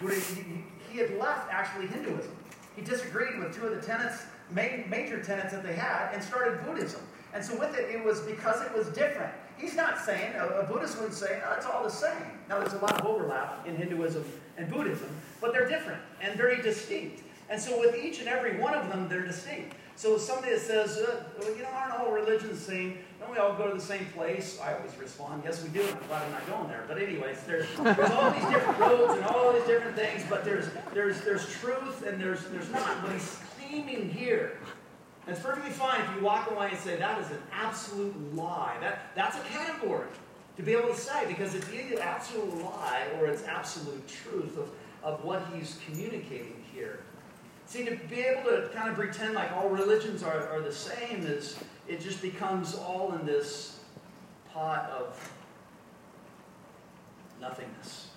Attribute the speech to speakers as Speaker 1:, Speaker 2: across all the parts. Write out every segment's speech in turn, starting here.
Speaker 1: He, he had left actually Hinduism. He disagreed with two of the tenets, major tenets that they had, and started Buddhism. And so with it, it was because it was different. He's not saying, a, Buddhist wouldn't say, oh, it's all the same. Now, there's a lot of overlap in Hinduism and Buddhism, but they're different and very distinct. And so with each and every one of them, they're distinct. So somebody that says, uh, well, you know, all religions the same? Don't we all go to the same place? I always respond, yes, we do. I'm glad I'm not going there. But anyways, there's, there's all these different roads and all these different things, but there's, there's, there's truth and there's, there's not. But he's claiming here and it's perfectly fine if you walk away and say, that is an absolute lie. That, that's a category to be able to say because it's either absolute lie or it's absolute truth of, of what he's communicating here. See, to be able to kind of pretend like all religions are, are the same is it just becomes all in this pot of nothingness.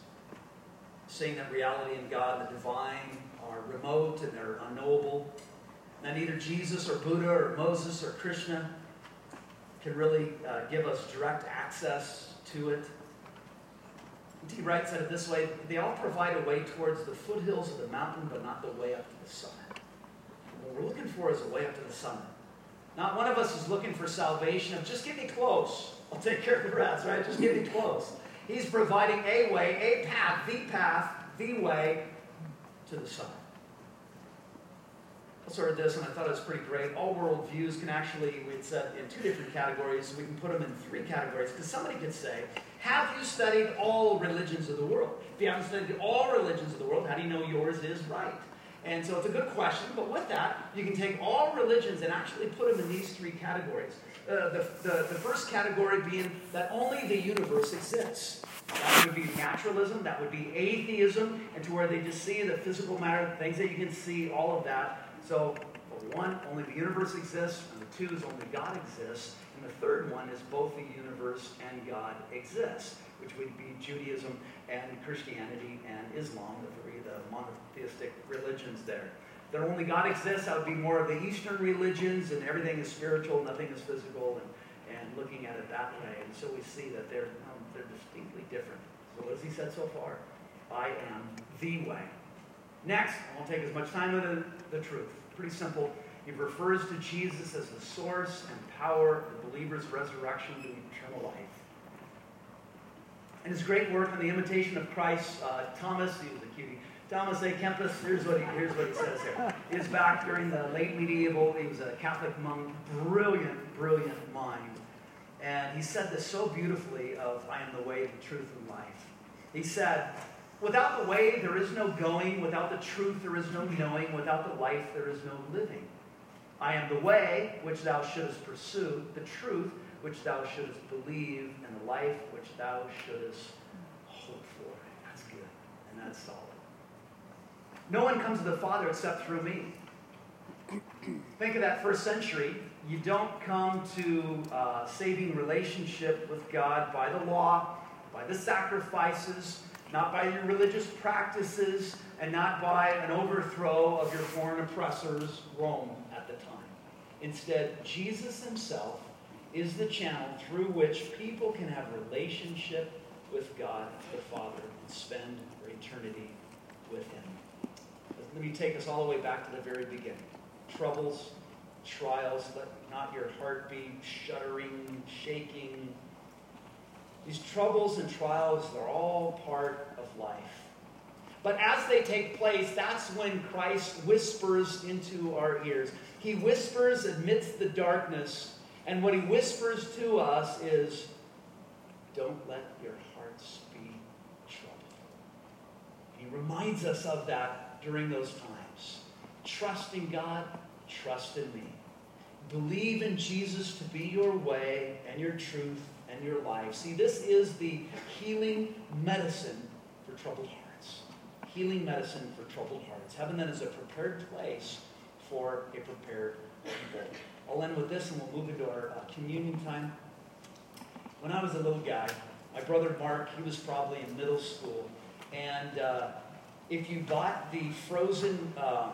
Speaker 1: Saying that reality and God, the divine, are remote and they're unknowable that neither Jesus or Buddha or Moses or Krishna can really uh, give us direct access to it. D. Wright said it this way they all provide a way towards the foothills of the mountain, but not the way up to the summit. What we're looking for is a way up to the summit. Not one of us is looking for salvation of just get me close. I'll take care of the rest, right? Just get me close. He's providing a way, a path, the path, the way to the summit sort of this, and I thought it was pretty great. All worldviews can actually, we said, in two different categories. We can put them in three categories, because somebody could say, have you studied all religions of the world? If you haven't studied all religions of the world, how do you know yours is right? And so it's a good question, but with that, you can take all religions and actually put them in these three categories. Uh, the, the, the first category being that only the universe exists. That would be naturalism, that would be atheism, and to where they just see the physical matter, things that you can see, all of that. So, one, only the universe exists, and the two is only God exists, and the third one is both the universe and God exist, which would be Judaism and Christianity and Islam, the three the monotheistic religions there. That only God exists, that would be more of the Eastern religions, and everything is spiritual, nothing is physical, and, and looking at it that way. And so we see that they're, um, they're distinctly different. So what has he said so far? I am the way. Next, I won't take as much time with the, the truth. Pretty simple. He refers to Jesus as the source and power of the believer's resurrection to eternal life. In his great work on the imitation of Christ, uh, Thomas, he was a cutie, Thomas à Kempis, here's what he, here's what he says here. He is back during the late medieval, he was a Catholic monk, brilliant, brilliant mind. And he said this so beautifully of, I am the way, the truth, and life. He said, Without the way, there is no going. Without the truth, there is no knowing. Without the life, there is no living. I am the way which thou shouldest pursue, the truth which thou shouldest believe, and the life which thou shouldest hope for. That's good, and that's solid. No one comes to the Father except through me. Think of that first century. You don't come to uh, saving relationship with God by the law, by the sacrifices, not by your religious practices, and not by an overthrow of your foreign oppressors, Rome, at the time. Instead, Jesus himself is the channel through which people can have relationship with God the Father and spend eternity with him. Let me take us all the way back to the very beginning. Troubles, trials, let not your heart be shuddering, shaking, these troubles and trials are all part of life. But as they take place, that's when Christ whispers into our ears. He whispers amidst the darkness, and what he whispers to us is, Don't let your hearts be troubled. He reminds us of that during those times. Trust in God, trust in me. Believe in Jesus to be your way and your truth and your life. See, this is the healing medicine for troubled hearts. Healing medicine for troubled hearts. Heaven then is a prepared place for a prepared people. I'll end with this and we'll move into our uh, communion time. When I was a little guy, my brother Mark, he was probably in middle school, and uh, if you bought the frozen um,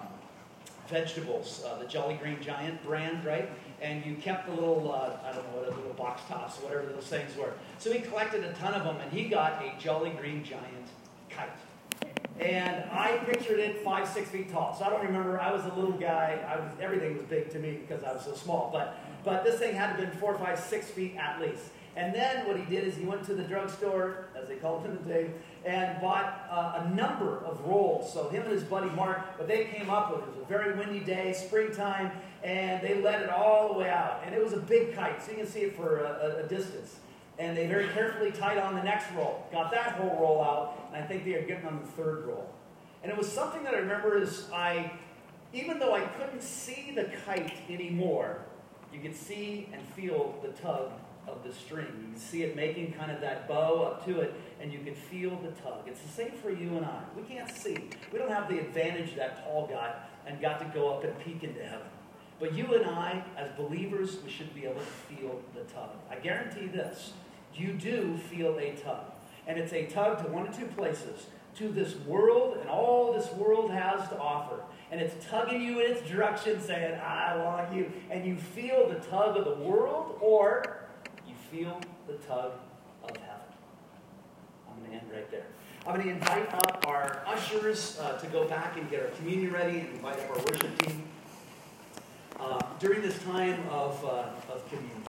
Speaker 1: vegetables, uh, the Jolly Green Giant brand, right? and you kept the little, uh, I don't know what, a little box tops, whatever those things were. So he collected a ton of them, and he got a Jolly Green Giant kite. And I pictured it five, six feet tall. So I don't remember. I was a little guy. I was everything was big to me because I was so small. But but this thing had to have been four, five, six feet at least. And then what he did is he went to the drugstore, as they called it in the day, and bought uh, a number of rolls. So him and his buddy Mark, what they came up with, it was a very windy day, springtime, and they let it all the way out. And it was a big kite, so you can see it for a, a distance. And they very carefully tied on the next roll, got that whole roll out, and I think they are getting on the third roll. And it was something that I remember is I, even though I couldn't see the kite anymore, you could see and feel the tug of the string. You can see it making kind of that bow up to it, and you could feel the tug. It's the same for you and I. We can't see. We don't have the advantage that Paul got and got to go up and peek into heaven. But you and I, as believers, we should be able to feel the tug. I guarantee this. You do feel a tug. And it's a tug to one of two places to this world and all this world has to offer. And it's tugging you in its direction, saying, I want you. And you feel the tug of the world, or you feel the tug of heaven. I'm going to end right there. I'm going to invite up our ushers uh, to go back and get our communion ready and invite up our worship team uh, during this time of, uh, of communion.